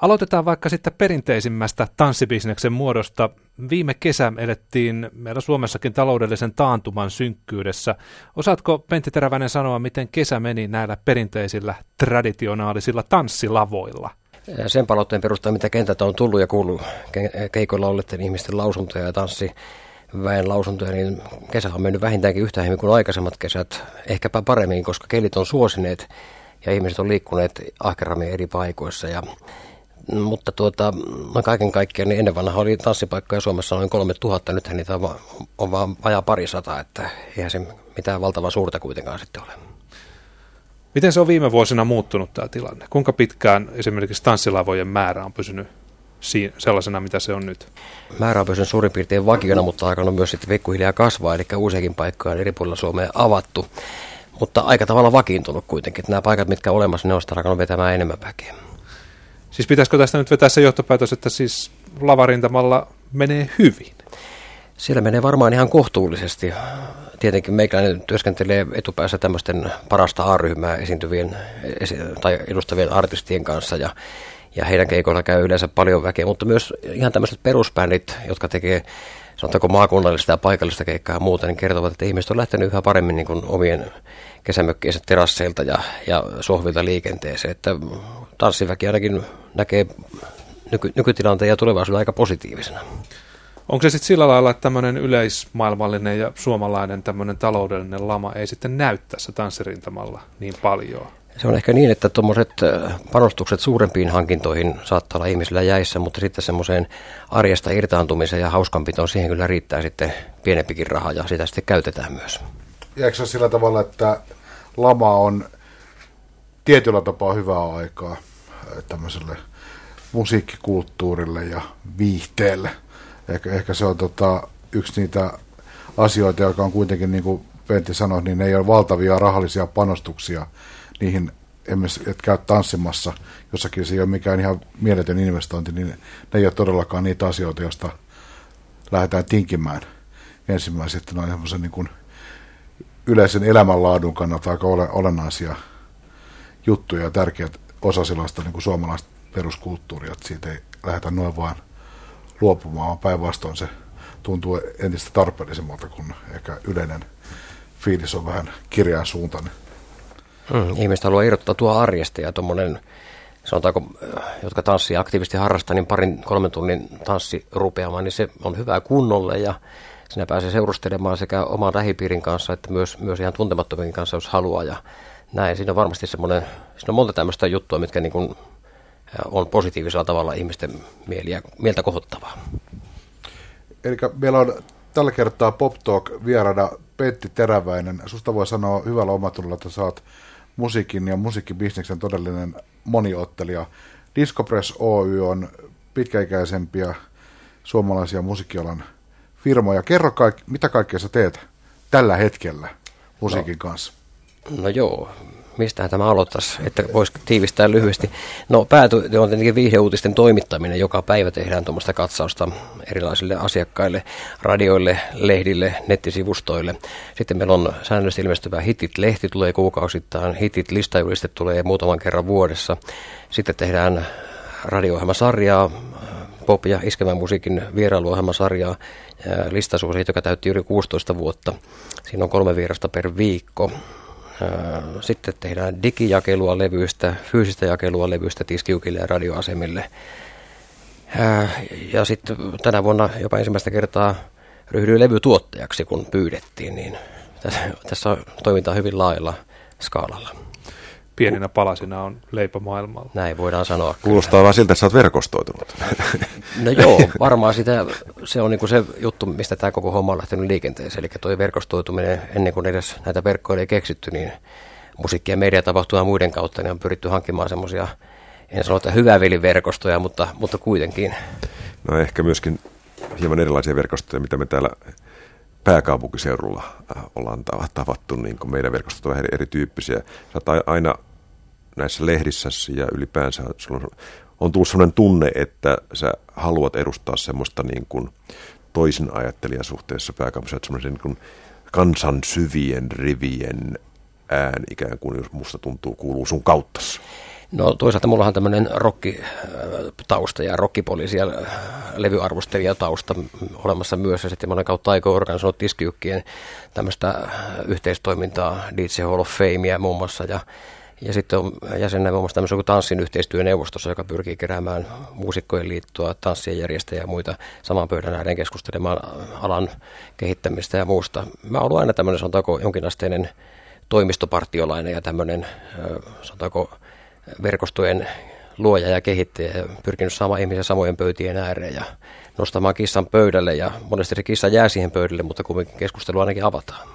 Aloitetaan vaikka sitten perinteisimmästä tanssibisneksen muodosta. Viime kesä elettiin meillä Suomessakin taloudellisen taantuman synkkyydessä. Osaatko Pentti Teräväinen sanoa, miten kesä meni näillä perinteisillä traditionaalisilla tanssilavoilla? Sen palautteen perusteella, mitä kentältä on tullut ja kuullut keikoilla olleiden ihmisten lausuntoja ja tanssi väen lausuntoja, niin kesä on mennyt vähintäänkin yhtä hyvin kuin aikaisemmat kesät, ehkäpä paremmin, koska kelit on suosineet ja ihmiset on liikkuneet ahkerammin eri paikoissa. Ja, mutta tuota, no kaiken kaikkiaan niin ennen vanha oli tanssipaikkoja Suomessa noin 3000, nythän niitä on, on vaan vajaa pari sata, että eihän se mitään valtavan suurta kuitenkaan sitten ole. Miten se on viime vuosina muuttunut tämä tilanne? Kuinka pitkään esimerkiksi tanssilavojen määrä on pysynyt sellaisena, mitä se on nyt? Määrä on pysynyt suurin piirtein vakiona, mutta alkanut myös sitten pikkuhiljaa kasvaa, eli uusiakin paikkoja eri puolilla Suomea avattu. Mutta aika tavalla vakiintunut kuitenkin, että nämä paikat, mitkä on olemassa, ne on sitä alkanut vetämään enemmän väkeä. Siis pitäisikö tästä nyt vetää se johtopäätös, että siis lavarintamalla menee hyvin? Siellä menee varmaan ihan kohtuullisesti. Tietenkin meikäläinen työskentelee etupäässä tämmöisten parasta A-ryhmää esiintyvien tai edustavien artistien kanssa ja, ja heidän keikoilla käy yleensä paljon väkeä, mutta myös ihan tämmöiset perusbändit, jotka tekee sanotaanko maakunnallista ja paikallista keikkaa ja muuta, niin kertovat, että ihmiset on lähtenyt yhä paremmin niin kuin omien kesämökkiensä terasseilta ja, ja sohvilta liikenteeseen. Että tanssiväki ainakin näkee nyky, nykytilanteen ja tulevaisuuden aika positiivisena. Onko se sitten sillä lailla, että tämmöinen yleismaailmallinen ja suomalainen tämmöinen taloudellinen lama ei sitten näy tässä tanssirintamalla niin paljon? Se on ehkä niin, että tuommoiset panostukset suurempiin hankintoihin saattaa olla ihmisillä jäissä, mutta sitten semmoiseen arjesta irtaantumiseen ja hauskanpitoon siihen kyllä riittää sitten pienempikin raha ja sitä sitten käytetään myös. Jääkö se sillä tavalla, että lama on tietyllä tapaa hyvää aikaa tämmöiselle musiikkikulttuurille ja viihteelle? Ehkä, ehkä se on tota, yksi niitä asioita, joka on kuitenkin, niin kuin Pentti sanoi, niin ei ole valtavia rahallisia panostuksia niihin, että käy tanssimassa jossakin, se ei ole mikään ihan mieletön investointi, niin ne ei ole todellakaan niitä asioita, joista lähdetään tinkimään ensimmäisenä, että ne on semmoisen niin kuin yleisen elämänlaadun kannalta aika ole, olennaisia juttuja ja tärkeät osa sellaista niin kuin suomalaista peruskulttuuria, että siitä ei lähdetä noin vaan – luopumaan, vaan päinvastoin se tuntuu entistä tarpeellisemmalta, kun ehkä yleinen fiilis on vähän kirjaan suuntainen. Hmm, ihmiset haluaa irrottaa tuo arjesta ja tuommoinen, sanotaanko, jotka tanssii aktiivisesti harrastaa, niin parin kolmen tunnin tanssi rupeamaan, niin se on hyvää kunnolle ja sinä pääsee seurustelemaan sekä oman lähipiirin kanssa että myös, myös ihan tuntemattomien kanssa, jos haluaa. Ja näin, siinä on varmasti semmoinen, siinä on monta tämmöistä juttua, mitkä niin kuin on positiivisella tavalla ihmisten mieliä, mieltä kohottavaa. Eli meillä on tällä kertaa Pop Talk vieraana Pentti Teräväinen. Susta voi sanoa hyvällä omatulla, että saat musiikin ja musiikkibisneksen todellinen moniottelija. Discopress Oy on pitkäikäisempiä suomalaisia musiikkialan firmoja. Kerro, kaik- mitä kaikkea sä teet tällä hetkellä musiikin no, kanssa? No joo, mistähän tämä aloittaisi, että voisi tiivistää lyhyesti. No pääty on tietenkin viihdeuutisten toimittaminen. Joka päivä tehdään tuommoista katsausta erilaisille asiakkaille, radioille, lehdille, nettisivustoille. Sitten meillä on säännöllisesti ilmestyvä Hitit-lehti, tulee kuukausittain. Hitit-listajuliste tulee muutaman kerran vuodessa. Sitten tehdään radio-ohjelmasarjaa, pop- ja iskevän musiikin vierailuohjelmasarjaa, listasuosi, joka täytti yli 16 vuotta. Siinä on kolme vierasta per viikko. Sitten tehdään digijakelua levyistä, fyysistä jakelua levyistä tiskiukille ja radioasemille. Ja sitten tänä vuonna jopa ensimmäistä kertaa ryhdyin levytuottajaksi, kun pyydettiin, niin tässä toimintaa hyvin laajalla skaalalla pieninä palasina on leipä maailmalla. Näin voidaan sanoa. Kuulostaa vaan siltä, että sä oot verkostoitunut. No joo, varmaan sitä, se on niinku se juttu, mistä tämä koko homma on lähtenyt liikenteeseen. Eli tuo verkostoituminen, ennen kuin edes näitä verkkoja ei keksitty, niin musiikki- ja mediatapahtumaa muiden kautta, niin on pyritty hankkimaan semmoisia, en sano, että verkostoja, mutta, mutta kuitenkin. No ehkä myöskin hieman erilaisia verkostoja, mitä me täällä pääkaupunkiseudulla äh, ollaan tavattu, niin kuin meidän verkostot on erityyppisiä. Sä aina näissä lehdissä ja ylipäänsä sulla on, on tullut sellainen tunne, että sä haluat edustaa semmoista niin kuin toisin ajattelijan suhteessa pääkaupunkiseudulla, semmoisen niin kuin kansan syvien rivien ään ikään kuin, jos musta tuntuu, kuuluu sun kauttassa. No toisaalta mulla on tämmöinen rockitausta ja rockipoliisi ja levyarvostelijatausta olemassa myös. Ja sitten mä olen kautta aikoina organisoinut tiskiykkien tämmöistä yhteistoimintaa, DJ Hall of Famea muun muassa. Ja, ja sitten on jäsenenä muun muassa tämmöisen kuin tanssin yhteistyöneuvostossa, joka pyrkii keräämään muusikkojen liittoa, tanssien järjestäjiä ja muita saman pöydän ääreen keskustelemaan alan kehittämistä ja muusta. Mä oon ollut aina tämmöinen, sanotaanko, jonkinasteinen toimistopartiolainen ja tämmöinen, sanotaanko, verkostojen luoja ja kehittäjä ja pyrkinyt saamaan ihmisiä samojen pöytien ääreen ja nostamaan kissan pöydälle ja monesti se kissa jää siihen pöydälle, mutta kuitenkin keskustelu ainakin avataan.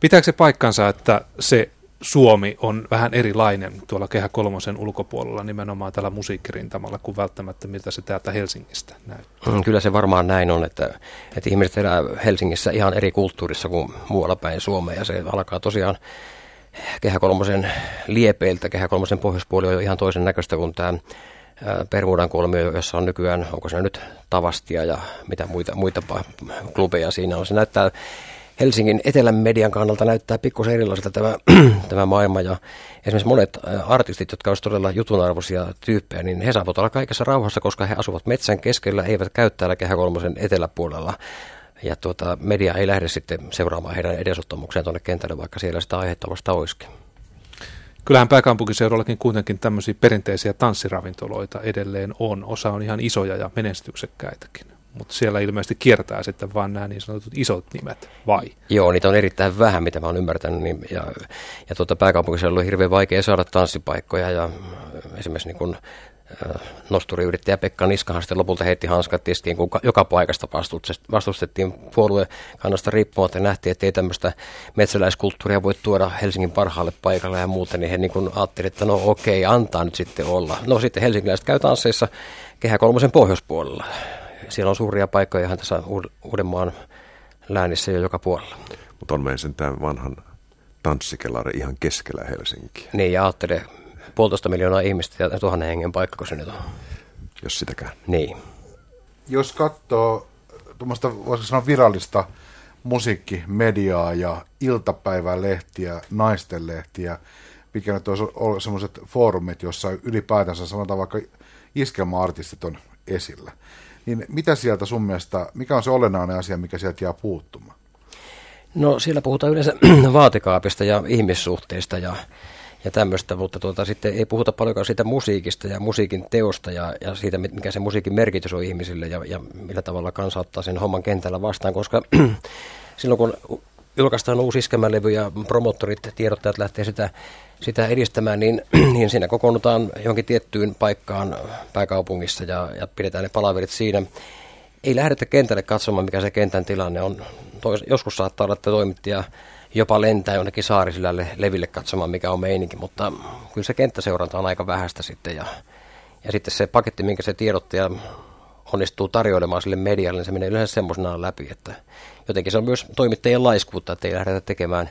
Pitääkö se paikkansa, että se Suomi on vähän erilainen tuolla Kehä Kolmosen ulkopuolella nimenomaan tällä musiikkirintamalla kuin välttämättä miltä se täältä Helsingistä näyttää. Mm, kyllä se varmaan näin on, että, että ihmiset elää Helsingissä ihan eri kulttuurissa kuin muualla päin Suomea ja se alkaa tosiaan Kehä Kolmosen liepeiltä. Kehä Kolmosen pohjoispuoli on jo ihan toisen näköistä kuin tämä Permuudan kolmio, jossa on nykyään, onko se nyt Tavastia ja mitä muita, muita klubeja siinä on. Se näyttää Helsingin etelän median kannalta näyttää pikkusen erilaiselta tämä, tämä maailma. Ja esimerkiksi monet artistit, jotka olisivat todella jutunarvoisia tyyppejä, niin he saavat olla kaikessa rauhassa, koska he asuvat metsän keskellä, eivät käy täällä Kehä Kolmosen eteläpuolella. Ja tuota, media ei lähde sitten seuraamaan heidän edesottamukseen tuonne kentälle, vaikka siellä sitä aihetta vasta olisikin. Kyllähän pääkaupunkiseudullakin kuitenkin tämmöisiä perinteisiä tanssiravintoloita edelleen on. Osa on ihan isoja ja menestyksekkäitäkin. Mutta siellä ilmeisesti kiertää sitten vaan nämä niin sanotut isot nimet, vai? Joo, niitä on erittäin vähän, mitä mä oon ymmärtänyt. Niin, ja ja tuota, pääkaupunkiseudulla on hirveän vaikea saada tanssipaikkoja. Ja esimerkiksi niin kun nosturiyrittäjä Pekka Niskahan sitten lopulta heitti hanskat tistiin, kun joka paikasta vastustettiin puoluekannasta riippumatta ja nähtiin, että ei tämmöistä metsäläiskulttuuria voi tuoda Helsingin parhaalle paikalle ja muuta, niin he niin kuin ajattelivat, että no okei, antaa nyt sitten olla. No sitten helsinkiläiset käy tansseissa Kehä Kolmosen pohjoispuolella. Siellä on suuria paikkoja ihan tässä Uudenmaan läänissä jo joka puolella. Mutta on meidän sen tämän vanhan tanssikelari ihan keskellä Helsinkiä. Niin, ja ajattelee, puolitoista miljoonaa ihmistä ja tuhannen hengen paikka, kun se nyt on. Jos sitäkään. Niin. Jos katsoo tuommoista, voisiko sanoa virallista musiikkimediaa ja iltapäivälehtiä, naistenlehtiä, mikä nyt olisi ollut sellaiset foorumit, jossa ylipäätänsä sanotaan vaikka iskelma-artistit on esillä. Niin mitä sieltä sun mielestä, mikä on se olennainen asia, mikä sieltä jää puuttumaan? No siellä puhutaan yleensä vaatekaapista ja ihmissuhteista ja ja tämmöistä, mutta tuota, sitten ei puhuta paljonkaan siitä musiikista ja musiikin teosta ja, ja siitä, mikä se musiikin merkitys on ihmisille ja, ja millä tavalla kansa ottaa sen homman kentällä vastaan, koska silloin kun julkaistaan uusi iskemälevy ja promottorit, tiedottajat lähtee sitä, sitä edistämään, niin, niin siinä kokoonnutaan johonkin tiettyyn paikkaan pääkaupungissa ja, ja pidetään ne palaverit siinä. Ei lähdetä kentälle katsomaan, mikä se kentän tilanne on. Tois, joskus saattaa olla, että toimittaja jopa lentää jonnekin saarisilälle leville katsomaan, mikä on meininki, mutta kyllä se kenttäseuranta on aika vähäistä sitten. Ja, ja sitten se paketti, minkä se tiedottaja onnistuu tarjoilemaan sille medialle, niin se menee yleensä semmoisenaan läpi, että jotenkin se on myös toimittajien laiskuutta, että ei lähdetä tekemään,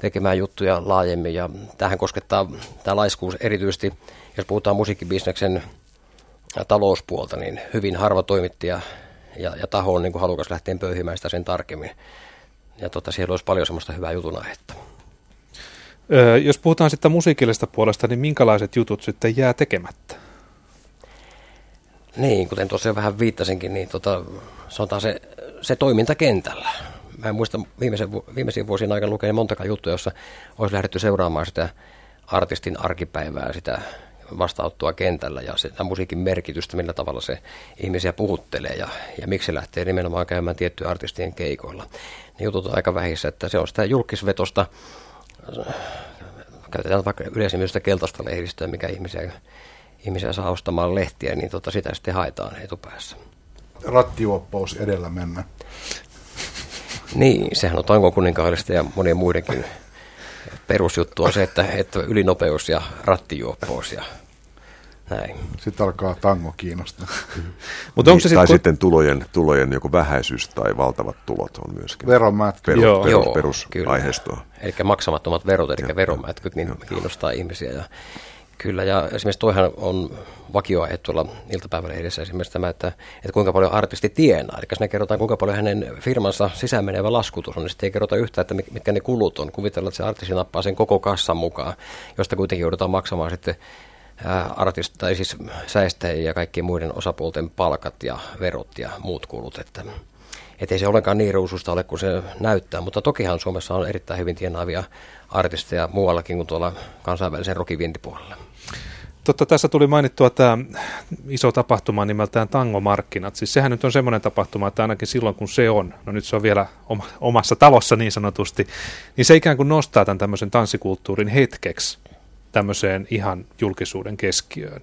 tekemään juttuja laajemmin. Ja tähän koskettaa tämä laiskuus erityisesti, jos puhutaan musiikkibisneksen talouspuolta, niin hyvin harva toimittaja ja, ja taho on niin kuin halukas lähteä pöyhimään sitä sen tarkemmin ja tota, siellä olisi paljon semmoista hyvää jutun aihetta. Öö, jos puhutaan sitten musiikillisesta puolesta, niin minkälaiset jutut sitten jää tekemättä? Niin, kuten tuossa jo vähän viittasinkin, niin tota, sanotaan se, se toiminta kentällä. Mä en muista viimeisen, viimeisen vuosien aikana lukenut montakaan juttuja, jossa olisi lähdetty seuraamaan sitä artistin arkipäivää, sitä vastaanottoa kentällä ja sitä musiikin merkitystä, millä tavalla se ihmisiä puhuttelee ja, ja miksi se lähtee nimenomaan käymään tiettyjen artistien keikoilla niin jutut on aika vähissä, että se on sitä julkisvetosta, käytetään vaikka yleisimmin keltaista lehdistöä, mikä ihmisiä, ihmisiä saa ostamaan lehtiä, niin tota, sitä sitten haetaan etupäässä. Rattiuoppous edellä mennä. Niin, sehän on Tangon kuninkaallista ja monien muidenkin perusjuttu on se, että, että ylinopeus ja rattijuoppous ja näin. Sitten alkaa tango kiinnostaa. Mutta onko se sit, tai kun... sitten tulojen, tulojen joku vähäisyys tai valtavat tulot on myöskin. Veromätky. Perus, Joo. perus, perus perusaiheistoa. Eli maksamattomat verot, eli veromätkyt, niin jo. kiinnostaa ihmisiä. Ja, kyllä, ja esimerkiksi toihan on vakioaihe tuolla iltapäivälehdessä esimerkiksi tämä, että, että kuinka paljon artisti tienaa. Eli siinä kerrotaan, kuinka paljon hänen firmansa sisään menevä laskutus on, niin sitten ei kerrota yhtään, että mitkä ne kulut on. Kuvitellaan, että se artisti nappaa sen koko kassan mukaan, josta kuitenkin joudutaan maksamaan sitten artist, tai siis säästäjien ja kaikkien muiden osapuolten palkat ja verot ja muut kulut. Että, ei se ollenkaan niin ruususta ole kuin se näyttää, mutta tokihan Suomessa on erittäin hyvin tienaavia artisteja muuallakin kuin tuolla kansainvälisen rokivientipuolella. Totta, tässä tuli mainittua tämä iso tapahtuma nimeltään Tango-markkinat. Siis sehän nyt on semmoinen tapahtuma, että ainakin silloin kun se on, no nyt se on vielä omassa talossa niin sanotusti, niin se ikään kuin nostaa tämän tämmöisen tanssikulttuurin hetkeksi tämmöiseen ihan julkisuuden keskiöön.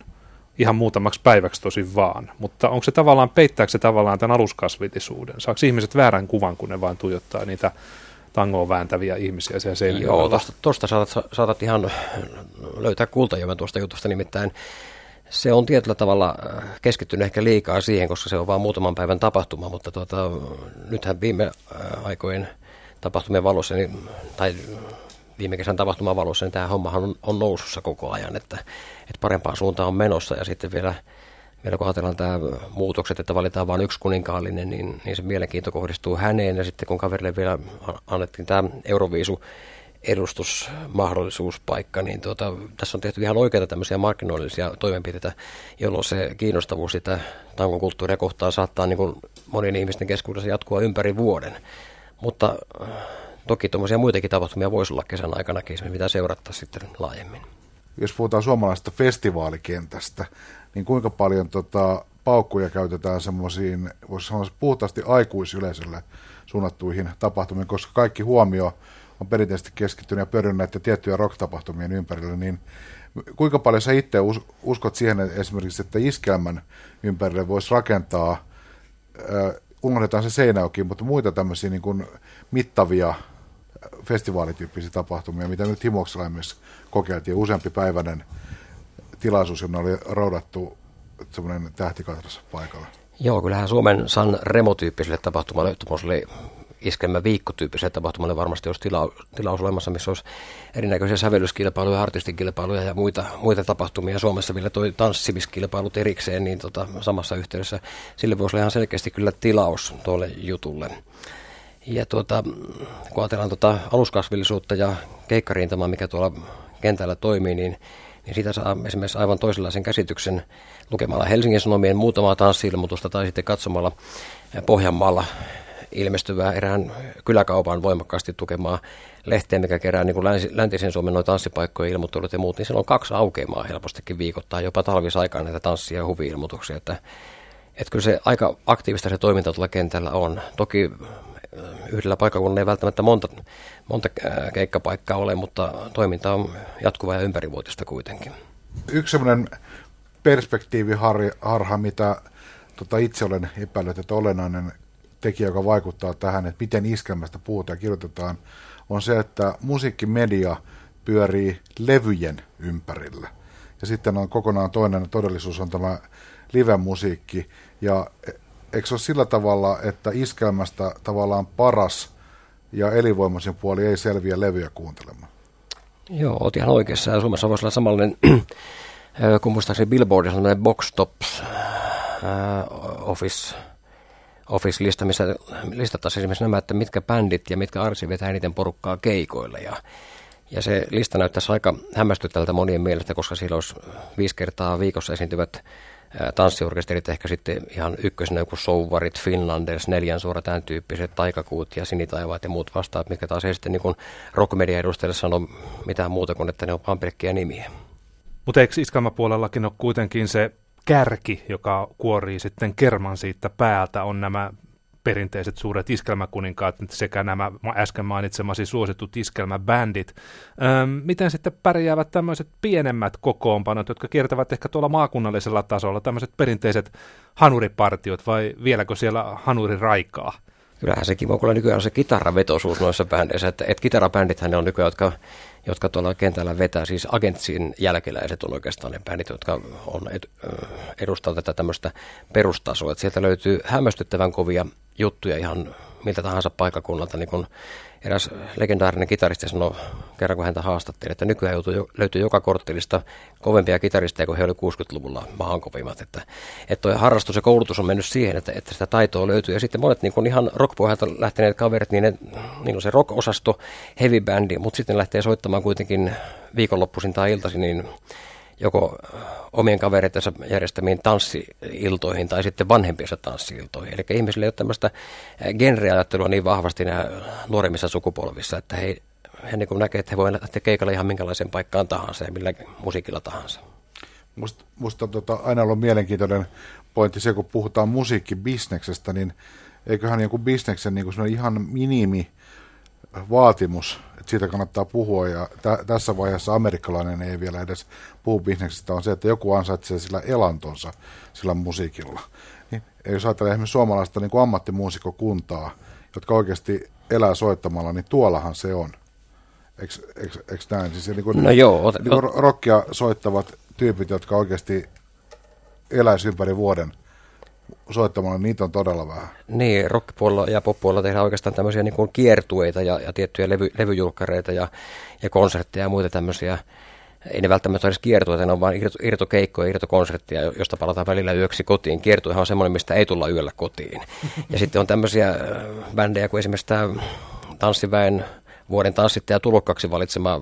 Ihan muutamaksi päiväksi tosi vaan. Mutta onko se tavallaan, peittääkö se tavallaan tämän aluskasvillisuuden? Saako ihmiset väärän kuvan, kun ne vaan tuijottaa niitä tangoa vääntäviä ihmisiä siellä seinällä. Joo, tuosta saatat, saatat ihan löytää kultajomen tuosta jutusta nimittäin. Se on tietyllä tavalla äh, keskittynyt ehkä liikaa siihen, koska se on vain muutaman päivän tapahtuma, mutta tuota, nythän viime äh, aikojen tapahtumien valossa, niin, tai viime kesän tapahtuman valossa, niin tämä hommahan on, on nousussa koko ajan, että, että parempaan suuntaan on menossa ja sitten vielä vielä kun ajatellaan tämä muutokset, että valitaan vain yksi kuninkaallinen, niin, niin se mielenkiinto kohdistuu häneen. Ja sitten kun kaverille vielä annettiin tämä Euroviisu edustusmahdollisuuspaikka, niin tuota, tässä on tehty ihan oikeita tämmöisiä markkinoillisia toimenpiteitä, jolloin se kiinnostavuus sitä tangon kulttuuria kohtaan saattaa niin kuin monien ihmisten keskuudessa jatkua ympäri vuoden. Mutta äh, toki tuommoisia muitakin tapahtumia voisi olla kesän aikana, mitä seurata sitten laajemmin. Jos puhutaan suomalaisesta festivaalikentästä, niin kuinka paljon tota, paukkuja käytetään semmoisiin, voisi sanoa puhtaasti aikuisyleisölle suunnattuihin tapahtumiin, koska kaikki huomio on perinteisesti keskittynyt ja pyörinyt näiden tiettyjen rock-tapahtumien ympärillä, niin kuinka paljon sä itse uskot siihen että esimerkiksi, että iskelmän ympärille voisi rakentaa, äh, unohdetaan se Seinäjoki, mutta muita tämmöisiä niin kuin mittavia festivaalityyppisiä tapahtumia, mitä nyt Himoksella myös kokeiltiin, useampi päiväinen tilaisuus, jonne oli roudattu semmoinen tähtikatras paikalla. Joo, kyllähän Suomen San Remo-tyyppiselle tapahtumalle, tuommoiselle iskelmä viikkotyyppiselle tapahtumalle varmasti olisi tila, tilaus olemassa, missä olisi erinäköisiä sävellyskilpailuja, artistikilpailuja ja muita, muita tapahtumia. Suomessa vielä toi tanssimiskilpailut erikseen, niin tota, samassa yhteydessä sille voisi olla ihan selkeästi kyllä tilaus tuolle jutulle. Ja tuota, kun ajatellaan tuota aluskasvillisuutta ja keikkarintamaa, mikä tuolla kentällä toimii, niin niin siitä saa esimerkiksi aivan toisenlaisen käsityksen lukemalla Helsingin Sanomien muutamaa tanssi-ilmoitusta tai sitten katsomalla Pohjanmaalla ilmestyvää erään kyläkaupan voimakkaasti tukemaa lehteä, mikä kerää niin kuin läntisen Suomen noin tanssipaikkojen ilmoittelut ja muut, niin siellä on kaksi aukeamaa helpostikin viikoittain, jopa talvisaikaan näitä tanssia ja huvi-ilmoituksia, että, että kyllä se aika aktiivista se toiminta tuolla kentällä on. Toki yhdellä paikkakunnalla ei välttämättä monta, monta keikkapaikkaa ole, mutta toiminta on jatkuvaa ja ympärivuotista kuitenkin. Yksi sellainen perspektiiviharha, mitä tota itse olen epäillyt, että olennainen tekijä, joka vaikuttaa tähän, että miten iskelmästä puhutaan ja kirjoitetaan, on se, että musiikkimedia pyörii levyjen ympärillä. Ja sitten on kokonaan toinen todellisuus on tämä live-musiikki. Ja eikö se ole sillä tavalla, että iskelmästä tavallaan paras ja elinvoimaisin puoli ei selviä levyjä kuuntelemaan? Joo, olet ihan oikeassa. Suomessa voisi olla samanlainen, kun muistaakseni Billboardissa on Box Tops Office, Office-lista, missä listattaisiin esimerkiksi nämä, että mitkä bändit ja mitkä arsi vetää eniten porukkaa keikoille. Ja, ja se lista näyttäisi aika hämmästyttävältä monien mielestä, koska siellä olisi viisi kertaa viikossa esiintyvät tanssiorkesterit ehkä sitten ihan ykkösenä joku Souvarit, Finlanders, Neljän suora tämän tyyppiset, Taikakuut ja Sinitaivaat ja muut vastaat, mitkä taas ei sitten niin rockmedia edustajille sano mitään muuta kuin, että ne on vain pelkkiä nimiä. Mutta eikö iskelmäpuolellakin ole kuitenkin se kärki, joka kuorii sitten kerman siitä päältä, on nämä perinteiset suuret iskelmäkuninkaat sekä nämä äsken mainitsemasi suositut iskelmäbändit. Miten sitten pärjäävät tämmöiset pienemmät kokoonpanot, jotka kiertävät ehkä tuolla maakunnallisella tasolla, tämmöiset perinteiset hanuripartiot vai vieläkö siellä hanuri raikaa? Kyllähän se kiva, kun nykyään on se kitaravetosuus noissa bändeissä, että, että kitarabändithän ne on nykyään, jotka jotka tuolla kentällä vetää, siis agentsin jälkeläiset on oikeastaan ne bändit, jotka on ed, edustaa tätä tämmöistä perustasoa. Että sieltä löytyy hämmästyttävän kovia juttuja ihan miltä tahansa paikakunnalta, niin kun eräs legendaarinen kitaristi sanoi kerran, kun häntä haastattiin, että nykyään joutuu, löytyy joka korttelista kovempia kitaristeja kuin he oli 60-luvulla maan kovimmat. Että, että toi harrastus ja koulutus on mennyt siihen, että, että sitä taitoa löytyy. Ja sitten monet niin kun ihan rockpohjalta lähteneet kaverit, niin, ne, niin on se rock-osasto, heavy bandi, mutta sitten lähtee soittamaan kuitenkin viikonloppuisin tai iltaisin, niin joko omien kavereittensa järjestämiin tanssiiltoihin tai sitten vanhempiensa tanssiiltoihin. Eli ihmisillä ei ole tämmöistä genreajattelua niin vahvasti nämä nuoremmissa sukupolvissa, että he, he niin näkee, että he voivat lähteä keikalla ihan minkälaiseen paikkaan tahansa ja millä musiikilla tahansa. Musta, musta tota, aina ollut mielenkiintoinen pointti se, kun puhutaan musiikkibisneksestä, niin eiköhän joku bisneksen niin ihan minimi vaatimus, siitä kannattaa puhua, ja t- tässä vaiheessa amerikkalainen ei vielä edes puhu bisneksestä, on se, että joku ansaitsee sillä elantonsa sillä musiikilla. Niin, jos ajatellaan esimerkiksi suomalaista niin kuin ammattimuusikokuntaa, jotka oikeasti elää soittamalla, niin tuollahan se on. Eikö näin? Siis niin kuin, no joo. Niin kuin rockia soittavat tyypit, jotka oikeasti eläisi ympäri vuoden soittamalla, niin niitä on todella vähän. Niin, rockpuolella ja poppuolella tehdään oikeastaan tämmöisiä niin kuin kiertueita ja, ja tiettyjä levy, levyjulkkareita ja, ja konsertteja ja muita tämmöisiä. Ei ne välttämättä edes kiertueita, ne on vain irto, irtokeikkoja, irtokonsertteja, josta palataan välillä yöksi kotiin. Kiertuehan on semmoinen, mistä ei tulla yöllä kotiin. Ja sitten on tämmöisiä äh, bändejä kuin esimerkiksi tämä tanssiväen vuoden tanssittaja tulokkaksi valitsema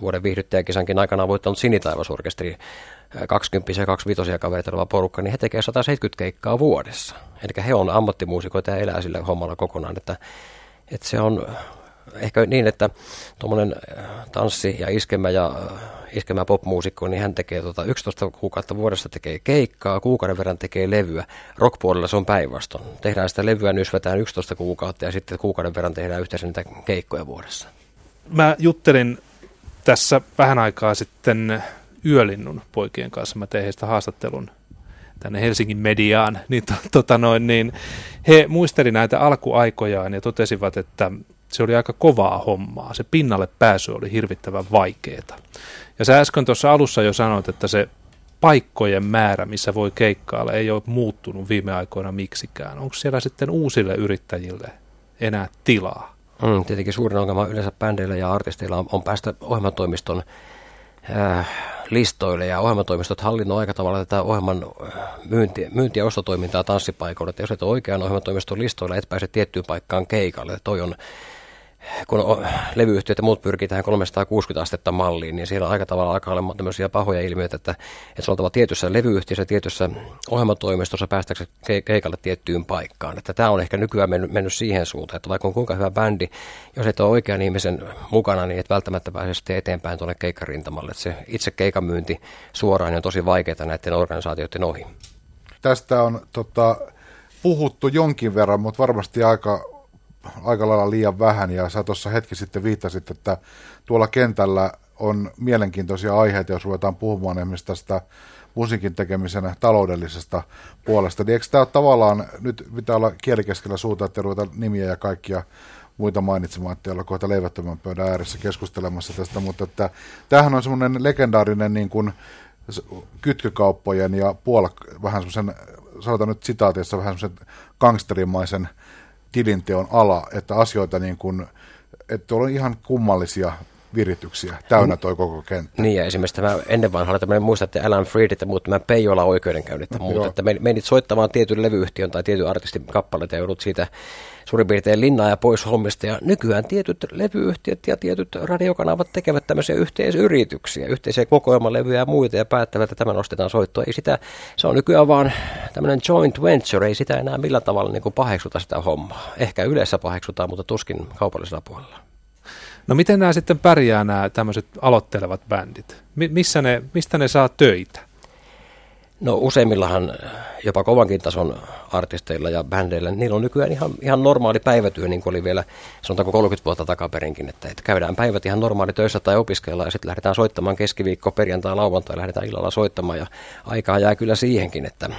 vuoden viihdyttäjäkisankin aikana voittanut Sinitaivasorkesteri 20 ja 25 kavereita oleva porukka, niin he tekevät 170 keikkaa vuodessa. Eli he on ammattimuusikoita ja elää sillä hommalla kokonaan. Että, että se on ehkä niin, että tuommoinen äh, tanssi ja iskemä ja äh, iskemä popmuusikko, niin hän tekee tota 11 kuukautta vuodessa tekee keikkaa, kuukauden verran tekee levyä. Rockpuolella se on päinvastoin. Tehdään sitä levyä, nysvetään 11 kuukautta ja sitten kuukauden verran tehdään yhteensä niitä keikkoja vuodessa. Mä juttelin tässä vähän aikaa sitten Yölinnun poikien kanssa. Mä tein heistä haastattelun tänne Helsingin mediaan, niin, to, tota noin, niin he muisteli näitä alkuaikojaan ja totesivat, että se oli aika kovaa hommaa. Se pinnalle pääsy oli hirvittävän vaikeaa. Ja sä äsken tuossa alussa jo sanoit, että se paikkojen määrä, missä voi keikkailla, ei ole muuttunut viime aikoina miksikään. Onko siellä sitten uusille yrittäjille enää tilaa? Mm, tietenkin suurin ongelma yleensä bändeillä ja artisteilla on, on päästä ohjelmatoimiston äh, listoille ja ohjelmatoimistot hallinnoi aika tavalla tätä ohjelman äh, myynti, myynti- ja ostotoimintaa tanssipaikoille. Että jos et ole oikean ohjelmatoimiston listoilla, et pääse tiettyyn paikkaan keikalle. Toi on kun levyyhtiöt ja muut pyrkii tähän 360 astetta malliin, niin siellä aika tavalla alkaa olla tämmöisiä pahoja ilmiöitä, että, että se on oltava tietyssä levyyhtiössä, tietyssä ohjelmatoimistossa päästäksä keikalle tiettyyn paikkaan. Että tämä on ehkä nykyään mennyt, mennyt siihen suuntaan, että vaikka on kuinka hyvä bändi, jos et ole oikean ihmisen mukana, niin et välttämättä pääse sitten eteenpäin tuonne keikkarintamalle. Että se itse keikamyynti suoraan on tosi vaikeaa näiden organisaatioiden ohi. Tästä on tota, puhuttu jonkin verran, mutta varmasti aika aika lailla liian vähän, ja sä tuossa hetki sitten viittasit, että tuolla kentällä on mielenkiintoisia aiheita, jos ruvetaan puhumaan esimerkiksi tästä musiikin tekemisen taloudellisesta puolesta. Niin eikö tämä tavallaan, nyt pitää olla kielikeskellä suuta, että ruveta nimiä ja kaikkia muita mainitsemaan, että olla kohta leivättömän pöydän ääressä keskustelemassa tästä, mutta että tämähän on semmoinen legendaarinen niin kuin kytkykauppojen ja puola, vähän semmoisen, sanotaan nyt sitaateissa, vähän semmoisen gangsterimaisen tilinteon ala, että asioita niin kuin, että on ihan kummallisia virityksiä täynnä toi koko kenttä. Niin ja esimerkiksi tämä ennen vanhalla tämmöinen muistatte Alan Freed, ja muut tämä Peijola oikeudenkäynnit ja muut, että menit soittamaan tietyn levyyhtiön tai tietyn artistin kappaleita ja joudut siitä suurin piirtein linnaa ja pois hommista. Ja nykyään tietyt levyyhtiöt ja tietyt radiokanavat tekevät tämmöisiä yhteisyrityksiä, yhteisiä kokoelmalevyjä ja muita ja päättävät, että tämä nostetaan soittoa. Ei sitä, se on nykyään vaan tämmöinen joint venture, ei sitä enää millään tavalla niin paheksuta sitä hommaa. Ehkä yleensä paheksutaan, mutta tuskin kaupallisella puolella. No miten nämä sitten pärjää nämä tämmöiset aloittelevat bändit? Missä ne, mistä ne saa töitä? No useimmillahan jopa kovankin tason artisteilla ja bändeillä, niillä on nykyään ihan, ihan normaali päivätyö, niin kuin oli vielä sanotaanko 30 vuotta takaperinkin, että, että käydään päivät ihan normaali töissä tai opiskellaan ja sitten lähdetään soittamaan keskiviikko, perjantai, lauantai, lähdetään illalla soittamaan ja aikaa jää kyllä siihenkin, että,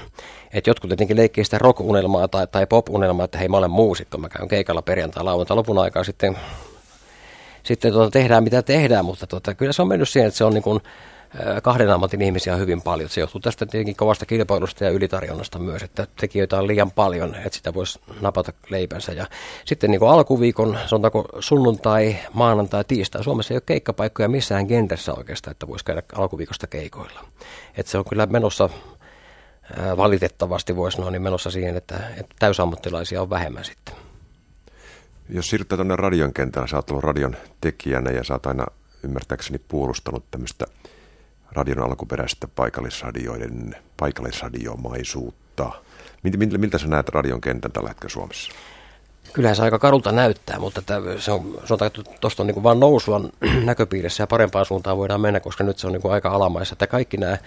että jotkut tietenkin leikkii sitä rock-unelmaa tai, tai pop-unelmaa, että hei mä olen muusikko, mä käyn keikalla perjantai, lauantai, lopun aikaa sitten sitten tuota, tehdään mitä tehdään, mutta tuota, kyllä se on mennyt siihen, että se on niin kuin, kahden ammatin ihmisiä on hyvin paljon. Se johtuu tästä tietenkin kovasta kilpailusta ja ylitarjonnasta myös, että tekijöitä on liian paljon, että sitä voisi napata leipänsä. Ja sitten niin kuin alkuviikon, sanotaanko sunnuntai, maanantai, tiistai, Suomessa ei ole keikkapaikkoja missään genressä oikeastaan, että voisi käydä alkuviikosta keikoilla. Että se on kyllä menossa valitettavasti voisi noin niin menossa siihen, että, että täysammattilaisia on vähemmän sitten. Jos siirrytään tuonne radion kentällä, sä oot ollut radion tekijänä ja sä oot aina ymmärtääkseni puolustanut tämmöistä radion alkuperäistä paikallisradioiden, paikallisradiomaisuutta. Miltä, miltä sä näet radion kentän tällä hetkellä Suomessa? Kyllähän se aika karulta näyttää, mutta se on, sanotaan, että tuosta on niin vaan nousua näköpiirissä ja parempaan suuntaan voidaan mennä, koska nyt se on niin aika alamaissa. Että kaikki nämä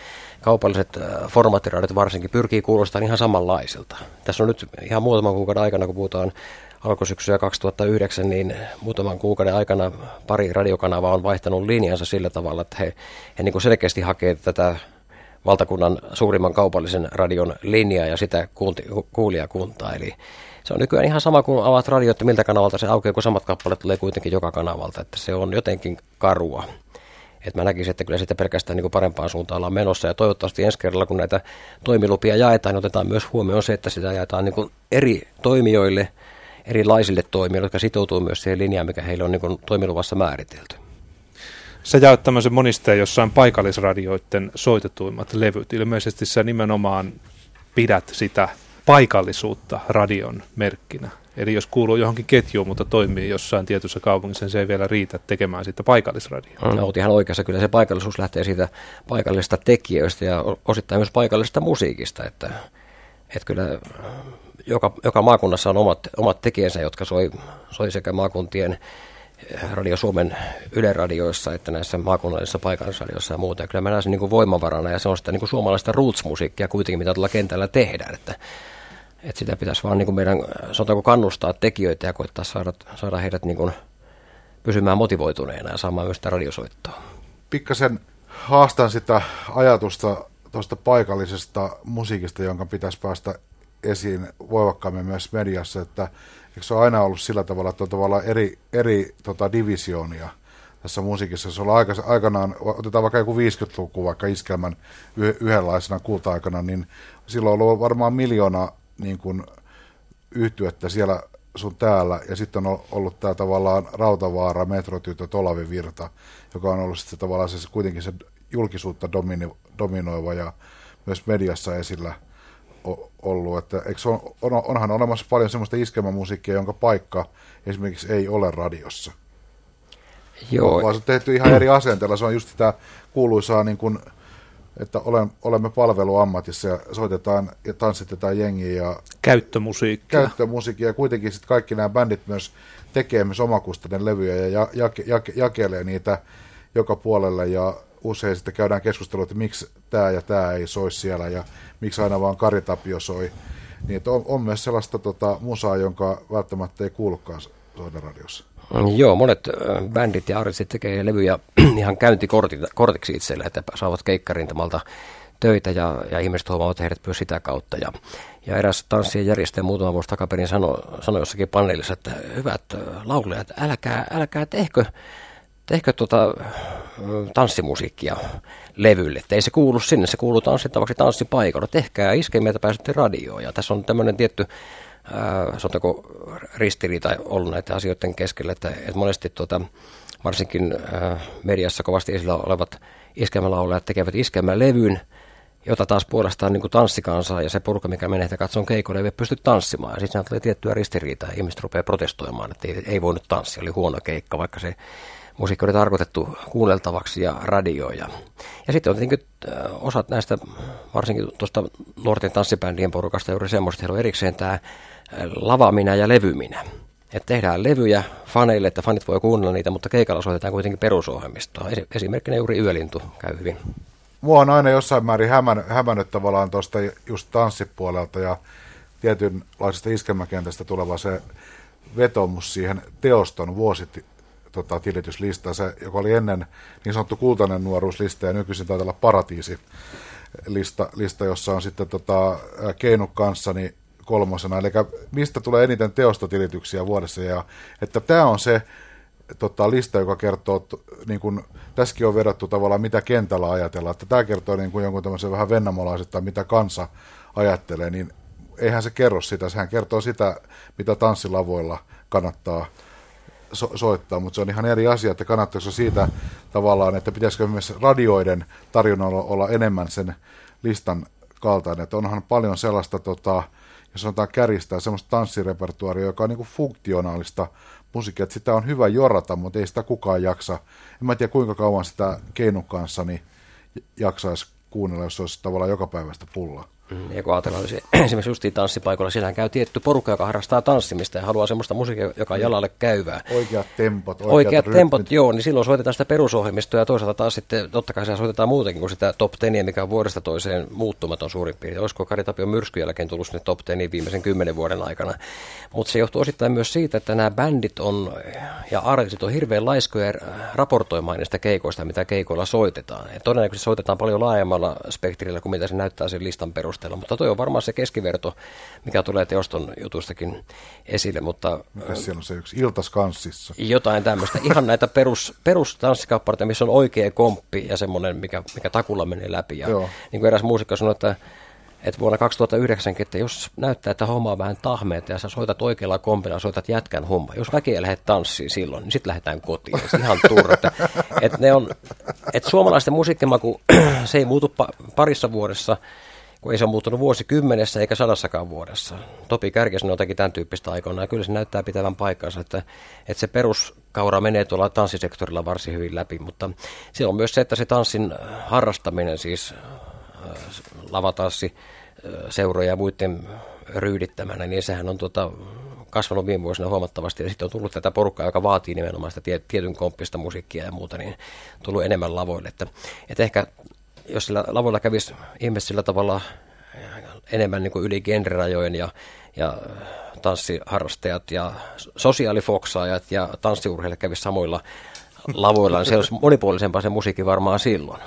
kaupalliset äh, formaattiradiot varsinkin pyrkii kuulostamaan ihan samanlaisilta. Tässä on nyt ihan muutaman kuukauden aikana, kun puhutaan alkusyksyä 2009, niin muutaman kuukauden aikana pari radiokanavaa on vaihtanut linjansa sillä tavalla, että he, he niin selkeästi hakee tätä valtakunnan suurimman kaupallisen radion linjaa ja sitä kuulti, kuulijakuntaa. Eli se on nykyään ihan sama kuin avaat radio, että miltä kanavalta se aukeaa, kun samat kappaleet tulee kuitenkin joka kanavalta, että se on jotenkin karua. Et mä näkisin, että kyllä sitä pelkästään niin kuin parempaan suuntaan ollaan menossa ja toivottavasti ensi kerralla, kun näitä toimilupia jaetaan, niin otetaan myös huomioon se, että sitä jaetaan niin kuin eri toimijoille, erilaisille toimijoille, jotka sitoutuu myös siihen linjaan, mikä heille on niin toimiluvassa määritelty. Sä jaot tämmöisen monisteen jossain paikallisradioiden soitetuimmat levyt. Ilmeisesti sä nimenomaan pidät sitä paikallisuutta radion merkkinä. Eli jos kuuluu johonkin ketjuun, mutta toimii jossain tietyssä kaupungissa, niin se ei vielä riitä tekemään siitä paikallisradioa. No, olet ihan oikeassa. Kyllä se paikallisuus lähtee siitä paikallisista tekijöistä ja osittain myös paikallisesta musiikista. Että, että kyllä joka, joka maakunnassa on omat, omat tekijänsä, jotka soi, soi sekä maakuntien Radio Suomen yleradioissa että näissä maakunnallisissa paikallisradioissa ja muuta. Ja kyllä mä näen sen niin kuin voimavarana ja se on sitä niin kuin suomalaista roots-musiikkia kuitenkin, mitä tuolla kentällä tehdään. Että, että sitä pitäisi vaan niin kuin meidän, sanotaanko kannustaa tekijöitä ja koittaa saada, saada heidät niin kuin pysymään motivoituneena ja saamaan myös sitä radiosoittoa. Pikkasen haastan sitä ajatusta tuosta paikallisesta musiikista, jonka pitäisi päästä esiin voimakkaammin myös mediassa, että eikö se ole aina ollut sillä tavalla, että on tavallaan eri, eri tota, divisioonia tässä musiikissa. Se on aika, aikanaan, otetaan vaikka joku 50-luku vaikka iskelmän yhdenlaisena kulta-aikana, niin silloin on ollut varmaan miljoona niin kuin, yhtyettä siellä sun täällä, ja sitten on ollut tämä tavallaan Rautavaara, Metrotytö, Tolavi Virta, joka on ollut sitten tavallaan se, kuitenkin se julkisuutta domino, dominoiva ja myös mediassa esillä – ollut. Että eikö on, on, onhan olemassa paljon semmoista iskelmämusiikkia, jonka paikka esimerkiksi ei ole radiossa. Joo. Vaan se on tehty ihan eri asenteella. Se on just sitä kuuluisaa, niin kuin, että olen, olemme palveluammatissa ja soitetaan ja tanssitetaan jengiä. Ja käyttömusiikkia. Käyttömusiikkia ja kuitenkin sitten kaikki nämä bändit myös tekee myös omakustainen levyjä ja jake, jake, jakelee niitä joka puolelle ja usein sitten käydään keskustelua, että miksi tämä ja tämä ei soi siellä ja miksi aina vaan Kari Tapio soi. Niin, on, on myös sellaista tota, musaa, jonka välttämättä ei kuulukaan soida radiossa. Joo, monet bändit ja artistit tekee levyjä ihan käyntikortiksi itselle, että saavat keikkarintamalta töitä ja, ja ihmiset huomaavat heidät myös sitä kautta. Ja, ja eräs tanssien järjestäjä muutama vuosi takaperin sanoi, sanoi jossakin paneelissa, että hyvät laulajat, älkää, älkää tehkö tehkö tuota, tanssimusiikkia levylle. Että ei se kuulu sinne, se kuuluu tanssittavaksi tanssipaikalla. Tehkää iskemiä, että pääsette radioon. Ja tässä on tämmöinen tietty sanotaanko ristiriita ollut näiden asioiden keskellä, että, että monesti tuota, varsinkin mediassa kovasti esillä olevat iskelmälaulajat tekevät iskemälevyn, jota taas puolestaan niin tanssikansa ja se porukka, mikä menee että katson keikolle, ei pysty tanssimaan. Ja sitten tulee tiettyä ristiriitaa ja ihmiset rupeaa protestoimaan, että ei, ei voinut tanssia, oli huono keikka, vaikka se musiikki oli tarkoitettu kuunneltavaksi ja radioja. Ja sitten on tietenkin äh, osat näistä, varsinkin tuosta nuorten tanssibändien porukasta juuri semmoista, heillä on erikseen tämä äh, lavaaminen ja levyminen. Että tehdään levyjä faneille, että fanit voi kuunnella niitä, mutta keikalla soitetaan kuitenkin perusohjelmistoa. Esimerkkinä juuri Yölintu käy hyvin. Mua on aina jossain määrin hämän, hämännyt tavallaan tuosta just tanssipuolelta ja tietynlaisesta iskelmäkentästä tuleva se vetomus siihen teoston vuosit, tota, tilityslista, se, joka oli ennen niin sanottu kultainen nuoruuslista ja nykyisin taitaa olla paratiisi lista, lista jossa on sitten tota, Keinu kanssani kolmosena, eli mistä tulee eniten teostotilityksiä vuodessa, ja että tämä on se tota, lista, joka kertoo, niin kuin, tässäkin on vedottu tavallaan, mitä kentällä ajatellaan, että tämä kertoo niin kuin jonkun tämmöisen vähän vennamolaiset tai mitä kansa ajattelee, niin eihän se kerro sitä, sehän kertoo sitä, mitä tanssilavoilla kannattaa so- soittaa, mutta se on ihan eri asia, että kannattaako siitä tavallaan, että pitäisikö myös radioiden tarjonnalla olla enemmän sen listan kaltainen, että onhan paljon sellaista, tota, jos sanotaan kärjistää, semmoista tanssirepertuaria, joka on niin funktionaalista musiikkia, että sitä on hyvä jorata, mutta ei sitä kukaan jaksa. En mä tiedä kuinka kauan sitä keinun kanssa niin jaksaisi kuunnella, jos olisi tavallaan joka päivästä pullaa. Mm, ja kun ajatellaan esimerkiksi justiin tanssipaikoilla, siellä käy tietty porukka, joka harrastaa tanssimista ja haluaa semmoista musiikkia, joka on jalalle käyvää. Oikeat tempot, oikeat, oikeat tempot, joo, niin silloin soitetaan sitä perusohjelmistoa ja toisaalta taas sitten, totta kai siellä soitetaan muutenkin kuin sitä top 10, mikä on vuodesta toiseen muuttumaton suurin piirtein. Olisiko Kari Tapion myrskyn jälkeen tullut sinne top 10 viimeisen kymmenen vuoden aikana. Mutta se johtuu osittain myös siitä, että nämä bändit on ja artistit on hirveän laiskoja raportoimaan niistä keikoista, mitä keikoilla soitetaan. Ja todennäköisesti soitetaan paljon laajemmalla spektrillä kuin mitä se näyttää sen listan perusteella perusteella, mutta toi on varmaan se keskiverto, mikä tulee teoston jutustakin esille. Mutta, Mikä siellä on se yksi iltaskanssissa? Jotain tämmöistä. Ihan näitä perus, perustanssikappaleita, missä on oikea komppi ja semmoinen, mikä, mikä takulla menee läpi. Ja Joo. niin kuin eräs muusikko sanoi, että että vuonna 2009, että jos näyttää, että homma on vähän tahmeita ja sä soitat oikealla kompilla, soitat jätkän homma. Jos väkeä lähdet tanssiin silloin, niin sitten lähdetään kotiin. Se ihan turha. että, että, ne on, että suomalaisten musiikkimaku, se ei muutu pa- parissa vuodessa kun ei se ole muuttunut vuosikymmenessä eikä sadassakaan vuodessa. Topi Kärkisen on jotakin tämän tyyppistä aikoina, ja kyllä se näyttää pitävän paikkansa, että, että se peruskaura menee tuolla tanssisektorilla varsin hyvin läpi, mutta se on myös se, että se tanssin harrastaminen, siis äh, lavatanssi, äh, seuroja ja muiden ryydittämänä, niin sehän on tuota, kasvanut viime vuosina huomattavasti, ja sitten on tullut tätä porukkaa, joka vaatii nimenomaan sitä tietyn komppista musiikkia ja muuta, niin tullut enemmän lavoille. Että, että ehkä jos sillä lavoilla kävisi ihmiset sillä tavalla enemmän niin kuin yli genrerajojen ja, ja tanssiharrastajat ja sosiaalifoksaajat ja tanssiurheilijat kävisi samoilla lavoilla, niin se olisi monipuolisempaa se musiikki varmaan silloin.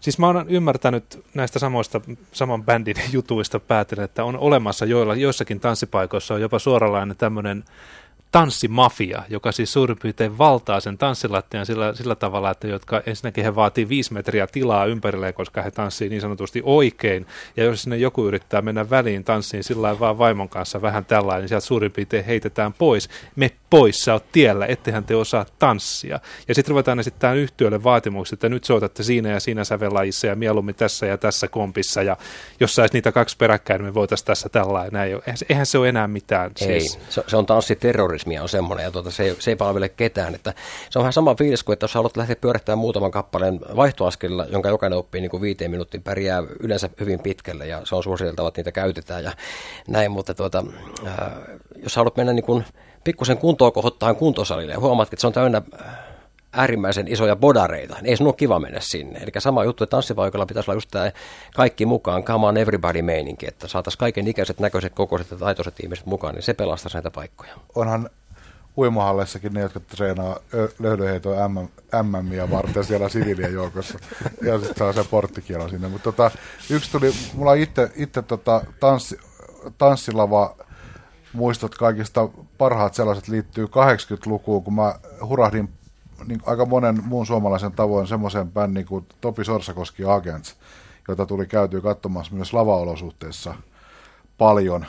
Siis mä oon ymmärtänyt näistä samoista, saman bändin jutuista päätellä, että on olemassa joilla, joissakin tanssipaikoissa on jopa suoralainen tämmöinen tanssimafia, joka siis suurin piirtein valtaa sen tanssilattian sillä, sillä tavalla, että jotka ensinnäkin he vaatii viisi metriä tilaa ympärilleen, koska he tanssii niin sanotusti oikein, ja jos sinne joku yrittää mennä väliin tanssiin sillä vaan vaimon kanssa vähän tällainen, niin sieltä suurin piirtein heitetään pois. Me pois, sä oot tiellä, ettehän te osaa tanssia. Ja sitten ruvetaan esittämään yhtiölle vaatimuksia, että nyt soitatte siinä ja siinä sävelajissa ja mieluummin tässä ja tässä kompissa, ja jos saisi niitä kaksi peräkkäin, niin me voitaisiin tässä tällainen. Eihän se ole enää mitään. Ei, siis. se, se on tanssiterrori terrorismia on semmoinen, ja tuota, se, ei, se ei palvele ketään. Että se on vähän sama fiilis kuin, että jos haluat lähteä pyörittämään muutaman kappaleen vaihtoaskelilla, jonka jokainen oppii niin kuin viiteen minuuttiin, pärjää yleensä hyvin pitkälle, ja se on suositeltava, että niitä käytetään ja näin, mutta tuota, äh, jos haluat mennä niin kuin pikkusen kuntoon kohottaa kuntosalille, ja huomaat, että se on täynnä äärimmäisen isoja bodareita, niin ei sun ole kiva mennä sinne. Eli sama juttu, että tanssipaikalla pitäisi olla just tämä kaikki mukaan, come on everybody meininki, että saataisiin kaiken ikäiset, näköiset, kokoiset ja taitoiset ihmiset mukaan, niin se pelastaisi näitä paikkoja. Onhan uimahalleissakin ne, jotka treenaa löydöheitoa MM, MMiä varten siellä siviilien joukossa. Ja sitten saa se porttikielo sinne. Mutta tota, yksi tuli, mulla itse, itse tota, tanssi, tanssilava muistot kaikista parhaat sellaiset liittyy 80-lukuun, kun mä hurahdin niin aika monen muun suomalaisen tavoin semmoisen bändin kuin Topi Sorsakoski Agents, jota tuli käytyä katsomassa myös lavaolosuhteissa paljon.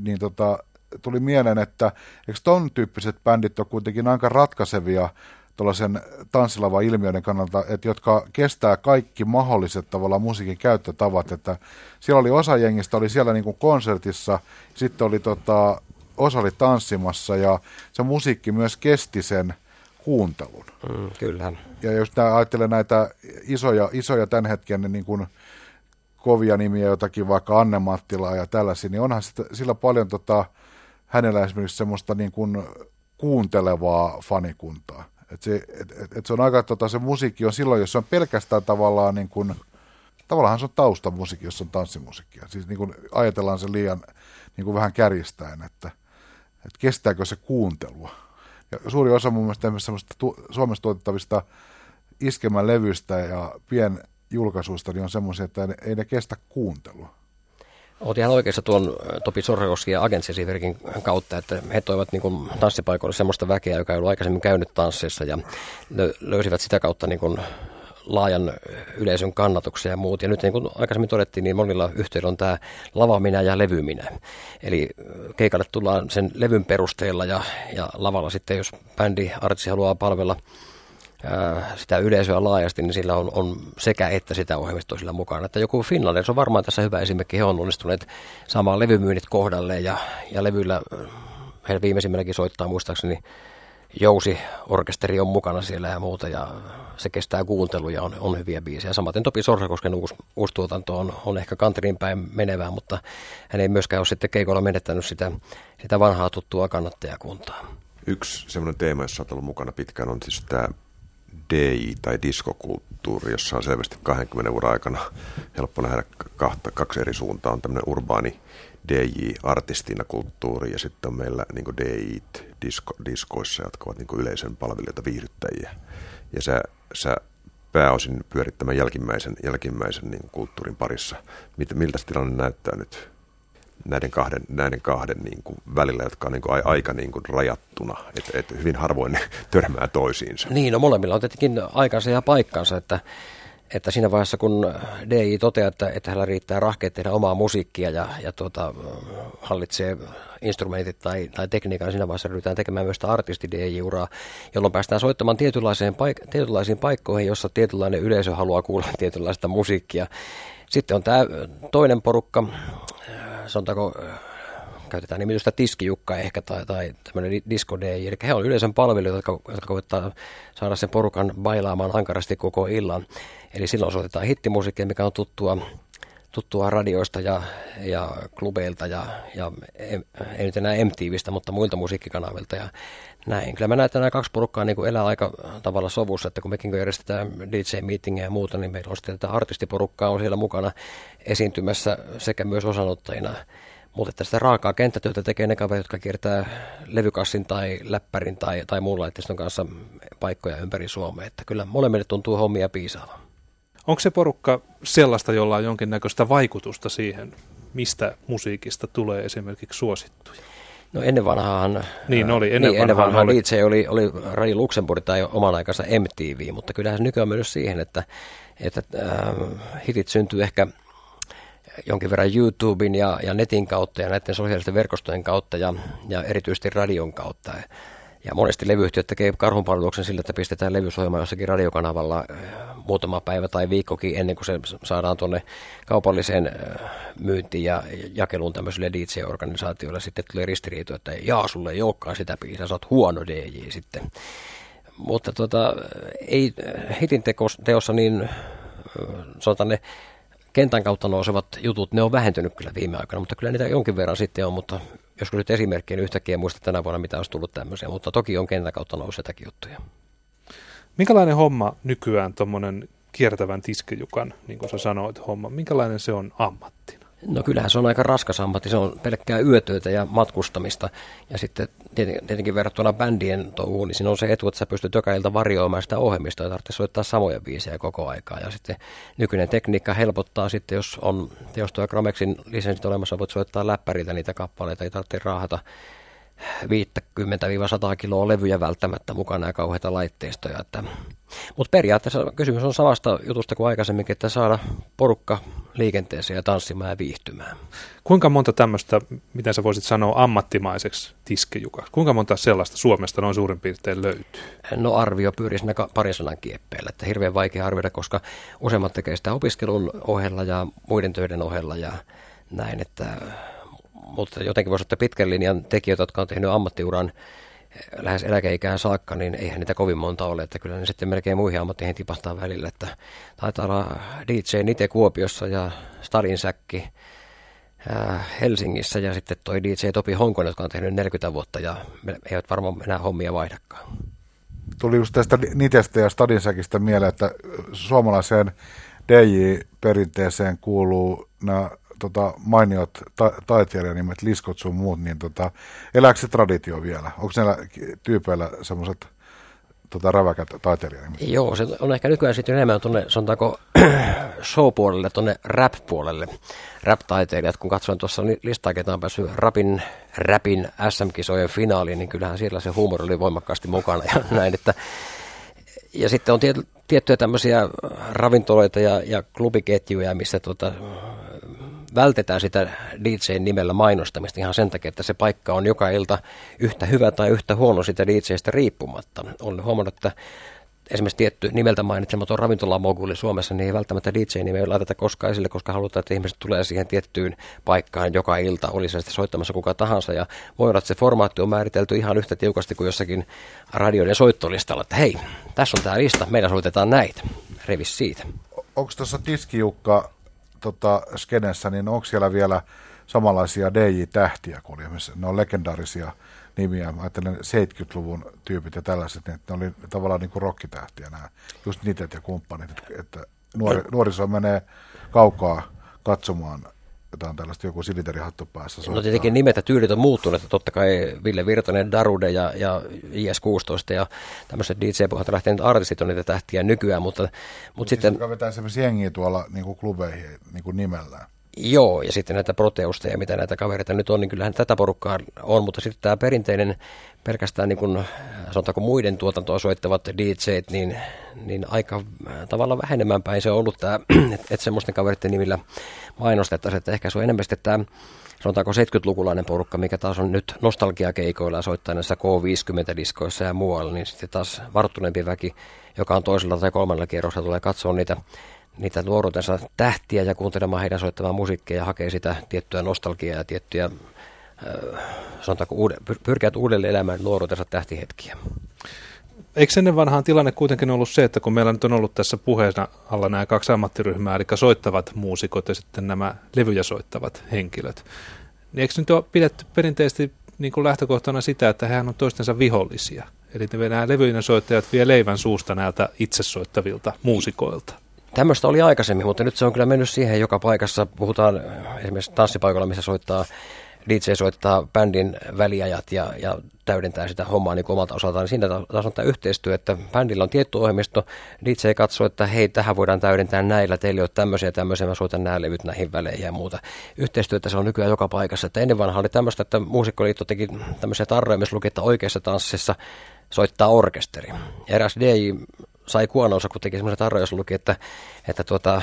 Niin tota, tuli mieleen, että eikö ton tyyppiset bändit ole kuitenkin aika ratkaisevia tuollaisen tanssilava-ilmiöiden kannalta, että jotka kestää kaikki mahdolliset tavallaan musiikin käyttötavat, että siellä oli osa jengistä, oli siellä niin kuin konsertissa, sitten oli tota, osa oli tanssimassa ja se musiikki myös kesti sen kuuntelun. Mm, kyllähän. Ja jos ajattelee näitä isoja, isoja tämän hetken niin kuin kovia nimiä, jotakin vaikka Anne Mattilaa ja tällaisia, niin onhan sitä, sillä paljon tota, hänellä esimerkiksi semmoista niin kuin kuuntelevaa fanikuntaa. Et se, et, et, et se on aika, tota, se musiikki on silloin, jos se on pelkästään tavallaan niin kuin, tavallaan se on taustamusiikki, jos on tanssimusiikkia. Siis niin kuin ajatellaan se liian niin kuin vähän kärjistäen, että, että kestääkö se kuuntelua. Ja suuri osa mun mielestä semmoista tu- Suomessa tuotettavista iskemän levystä ja pien julkaisuista niin on semmoisia, että ei ne kestä kuuntelua. Olet ihan oikeassa tuon Topi Sorrakoski ja Agentsesiverkin kautta, että he toivat niin kuin tanssipaikoille semmoista väkeä, joka ei ollut aikaisemmin käynyt tanssissa ja löysivät sitä kautta niin kuin laajan yleisön kannatuksia ja muut. Ja nyt niin kuin aikaisemmin todettiin, niin monilla yhtiöillä on tämä lavaminä ja levyminä. Eli keikalle tullaan sen levyn perusteella ja, ja lavalla sitten, jos bändi, artisti haluaa palvella ää, sitä yleisöä laajasti, niin sillä on, on sekä että sitä ohjelmistoa sillä mukana. Että joku Finlanders on varmaan tässä hyvä esimerkki. He on onnistuneet saamaan levymyynnit kohdalle ja, ja levyllä, he viimeisimmälläkin soittaa muistaakseni jousi-orkesteri on mukana siellä ja muuta ja se kestää kuuntelu ja on, on hyviä biisejä. Samaten Topi Sorsakosken uusi, uusi tuotanto on, on ehkä kanterin päin menevää, mutta hän ei myöskään ole sitten keikolla menettänyt sitä, sitä vanhaa tuttua kannattajakuntaa. Yksi semmoinen teema, jossa olet ollut mukana pitkään, on siis tämä DJ- tai diskokulttuuri, jossa on selvästi 20 vuoden aikana helppo nähdä kahta, kaksi eri suuntaa. On tämmöinen urbaani DJ-artistina kulttuuri ja sitten on meillä niin DJ disko, diskoissa, jotka ovat niin yleisön palvelijoita, viihdyttäjiä. Ja sä, sä pääosin pyörittämään jälkimmäisen, jälkimmäisen niin kulttuurin parissa. miltä tilanne näyttää nyt näiden kahden, näiden kahden niin kuin välillä, jotka on niin kuin aika niin kuin rajattuna, että et hyvin harvoin ne törmää toisiinsa. Niin, no molemmilla on tietenkin aikansa ja paikkansa, että, että siinä vaiheessa kun DI toteaa, että, että hänellä riittää rahkeet tehdä omaa musiikkia ja, ja tuota, hallitsee instrumentit tai, tai tekniikan, siinä vaiheessa ryhdytään tekemään myös sitä artisti DJ-uraa, jolloin päästään soittamaan tietynlaisiin, paik- tietynlaisiin paikkoihin, jossa tietynlainen yleisö haluaa kuulla tietynlaista musiikkia. Sitten on tämä toinen porukka, sanotaanko, käytetään nimitystä tiskijukka ehkä tai, tai tämmöinen disco DJ, eli he on yleisön palvelijoita, jotka, jotka koittaa saada sen porukan bailaamaan ankarasti koko illan. Eli silloin soitetaan hittimusiikkia, mikä on tuttua, tuttua radioista ja, ja klubeilta ja, ja ei nyt enää MTVstä, mutta muilta musiikkikanavilta ja näin. Kyllä mä näen, että nämä kaksi porukkaa niin elää aika tavalla sovussa, että kun mekin järjestetään DJ-meetingejä ja muuta, niin meillä on sitten tätä artistiporukkaa on siellä mukana esiintymässä sekä myös osanottajina. Mutta että sitä raakaa kenttätyötä tekee ne kaverit, jotka kiertää levykassin tai läppärin tai, tai muun laitteiston kanssa paikkoja ympäri Suomea. Että kyllä molemmille tuntuu hommia piisaava. Onko se porukka sellaista, jolla on jonkinnäköistä vaikutusta siihen, mistä musiikista tulee esimerkiksi suosittuja? No ennen vanhaan, niin oli, ennen, niin, ennen vanhaan oli. DJ oli, oli Radio Luxemburg tai oman aikansa MTV, mutta kyllähän se nykyään myös siihen, että, että äh, hitit syntyy ehkä jonkin verran YouTuben ja, ja netin kautta ja näiden sosiaalisten verkostojen kautta ja, ja erityisesti radion kautta. Ja monesti levyyhtiöt tekee karhunpalveluksen sillä, että pistetään levysohjelma jossakin radiokanavalla äh, muutama päivä tai viikkokin ennen kuin se saadaan tuonne kaupalliseen äh, myyntiin ja jakeluun tämmöisille DJ-organisaatioille. Sitten tulee ristiriito, että jaa, sulle ei olekaan sitä biisiä, sä oot huono DJ sitten. Mutta tota, ei hitin teossa niin, sanotaan ne kentän kautta nousevat jutut, ne on vähentynyt kyllä viime aikoina, mutta kyllä niitä jonkin verran sitten on, mutta joskus nyt esimerkkiä, niin yhtäkkiä muista tänä vuonna, mitä olisi tullut tämmöisiä, mutta toki on kentän kautta nouseitakin juttuja. Minkälainen homma nykyään tuommoinen kiertävän tiskejukan, niin kuin sä sanoit, homma, minkälainen se on ammatti? No kyllähän se on aika raskas ammatti, se on pelkkää yötyötä ja matkustamista. Ja sitten tietenkin verrattuna bändien touhuun, niin siinä on se etu, että sä pystyt joka ilta varjoimaan sitä ohjelmista ja tarvitsee soittaa samoja biisejä koko aikaa. Ja sitten nykyinen tekniikka helpottaa sitten, jos on teosto ja Chromexin lisenssit olemassa, voit soittaa läppäriltä niitä kappaleita, ei tarvitse raahata 50-100 kiloa levyjä välttämättä mukana ja kauheita laitteistoja. Että. Mutta periaatteessa kysymys on samasta jutusta kuin aikaisemmin, että saada porukka liikenteeseen ja tanssimaan ja viihtymään. Kuinka monta tämmöistä, miten sä voisit sanoa ammattimaiseksi tiskejukaksi, kuinka monta sellaista Suomesta noin suurin piirtein löytyy? No arvio pyörii siinä parisanan kieppeillä, että hirveän vaikea arvioida, koska useimmat tekee sitä opiskelun ohella ja muiden töiden ohella ja näin, että mutta jotenkin voisi ottaa pitkän linjan tekijöitä, jotka on tehnyt ammattiuran lähes eläkeikään saakka, niin eihän niitä kovin monta ole, että kyllä ne sitten melkein muihin ammatteihin tipahtaa välillä, että taitaa olla DJ Nite Kuopiossa ja Stadin Säkki Helsingissä ja sitten toi DJ Topi Honkonen, jotka on tehnyt 40 vuotta ja eivät varmaan enää hommia vaihdakaan. Tuli just tästä Nitestä ja Stadin Säkistä mieleen, että suomalaiseen DJ-perinteeseen kuuluu nämä tota, mainiot ta- taiteilijanimet, liskot sun muut, niin tota, elääkö se traditio vielä? Onko näillä tyypeillä semmoiset tota, räväkät taiteilijanimet? Joo, se on ehkä nykyään sitten enemmän tuonne, sanotaanko show-puolelle, tuonne rap-puolelle, rap-taiteilijat. Kun katsoin tuossa listaa, ketä on päässyt rapin, rapin SM-kisojen finaaliin, niin kyllähän siellä se huumori oli voimakkaasti mukana ja näin, että ja sitten on tiettyjä tämmöisiä ravintoloita ja, ja klubiketjuja, missä tota, vältetään sitä DJ-nimellä mainostamista ihan sen takia, että se paikka on joka ilta yhtä hyvä tai yhtä huono sitä DJstä riippumatta. Olen huomannut, että esimerkiksi tietty nimeltä mainitsematon ravintolamoguli Suomessa, niin ei välttämättä DJ-nimeä laiteta koskaan esille, koska halutaan, että ihmiset tulee siihen tiettyyn paikkaan joka ilta, oli se sitten soittamassa kuka tahansa. Ja voi olla, että se formaatti on määritelty ihan yhtä tiukasti kuin jossakin radioiden soittolistalla, että hei, tässä on tämä lista, meillä soitetaan näitä. Revis siitä. Onko tuossa Tiskijukka tota, skenessä, niin onko siellä vielä samanlaisia DJ-tähtiä kuin oli Ne on legendaarisia nimiä. Mä ajattelen 70-luvun tyypit ja tällaiset, niin ne oli tavallaan niin kuin rokkitähtiä nämä, just niitä ja kumppanit, että nuori, nuoriso menee kaukaa katsomaan jotain tällaista joku silinderihattu päässä. Soittaa. No tietenkin nimet ja tyylit on muuttunut, että totta kai Ville Virtanen, Darude ja, ja IS-16 ja tämmöiset DJ-pohjalta lähteneet artistit on niitä tähtiä nykyään, mutta, mutta siis sitten... Joka vetää semmoisia jengiä tuolla niin kuin klubeihin niin kuin nimellään. Joo, ja sitten näitä proteusteja, mitä näitä kavereita nyt on, niin kyllähän tätä porukkaa on, mutta sitten tämä perinteinen pelkästään niin kuin, sanotaanko muiden tuotantoa soittavat DJt, niin, niin aika äh, tavalla vähenemään päin se on ollut tämä, että et semmoisten kaveritten nimillä mainostettaisiin, että ehkä se on enemmän sitten tämä sanotaanko 70-lukulainen porukka, mikä taas on nyt nostalgiakeikoilla ja soittaa näissä K50-diskoissa ja muualla, niin sitten taas varttuneempi väki, joka on toisella tai kolmannella kierroksella, tulee katsoa niitä niitä nuoruutensa tähtiä ja kuuntelemaan heidän soittamaa musiikkia ja hakee sitä tiettyä nostalgiaa ja tiettyjä, sanotaanko, uude, pyrkää uudelleen elämään nuoruutensa tähtihetkiä. Eikö ennen vanhaan tilanne kuitenkin ollut se, että kun meillä nyt on ollut tässä puheena alla nämä kaksi ammattiryhmää, eli soittavat muusikot ja sitten nämä levyjä soittavat henkilöt, niin eikö nyt ole pidetty perinteisesti niin kuin lähtökohtana sitä, että hän on toistensa vihollisia? Eli nämä levyjen soittajat vie leivän suusta näiltä itse soittavilta muusikoilta. Tämmöistä oli aikaisemmin, mutta nyt se on kyllä mennyt siihen joka paikassa. Puhutaan esimerkiksi tanssipaikalla, missä soittaa DJ soittaa bändin väliajat ja, ja täydentää sitä hommaa niin omalta osaltaan. Siinä taas on tämä yhteistyö, että bändillä on tietty ohjelmisto, DJ katsoo, että hei, tähän voidaan täydentää näillä, teillä on tämmöisiä ja tämmöisiä, mä soitan nämä levyt näihin väleihin ja muuta. Yhteistyötä se on nykyään joka paikassa. Että ennen vanha oli tämmöistä, että muusikkoliitto teki tämmöisiä tarroja, missä luki, että oikeassa tanssissa soittaa orkesteri. Eräs DJ sai kuononsa, kun teki semmoisen tarro, jossa luki, että, että tuota,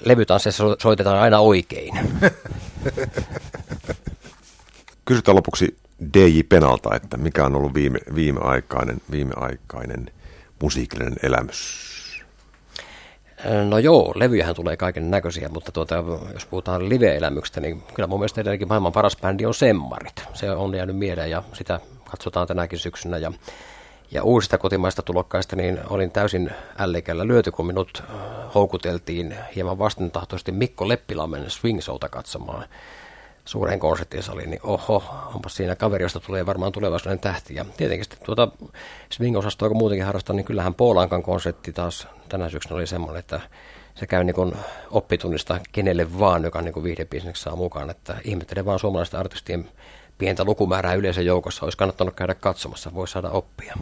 levytansseissa soitetaan aina oikein. Kysytään lopuksi DJ Penalta, että mikä on ollut viime, viimeaikainen, viimeaikainen musiikillinen elämys? No joo, levyjähän tulee kaiken näköisiä, mutta tuota, jos puhutaan live-elämyksestä, niin kyllä mun mielestä edelleenkin maailman paras bändi on Semmarit. Se on jäänyt mieleen ja sitä katsotaan tänäkin syksynä. Ja ja uusista kotimaista tulokkaista niin olin täysin ällikällä lyöty, kun minut äh, houkuteltiin hieman vastentahtoisesti Mikko Leppilammen swing katsomaan suureen konserttisaliin, niin oho, onpas siinä kaveri, josta tulee varmaan tulevaisuuden tähti. Ja tietenkin sitten tuota swing-osastoa, kun muutenkin harrastan, niin kyllähän Poolankan konsertti taas tänä syksynä oli semmoinen, että se käy niin kuin oppitunnista kenelle vaan, joka niin viihdebisneksi saa mukaan. Että ihmettelen vaan suomalaisten artistien pientä lukumäärää yleisön joukossa olisi kannattanut käydä katsomassa, voi saada oppia.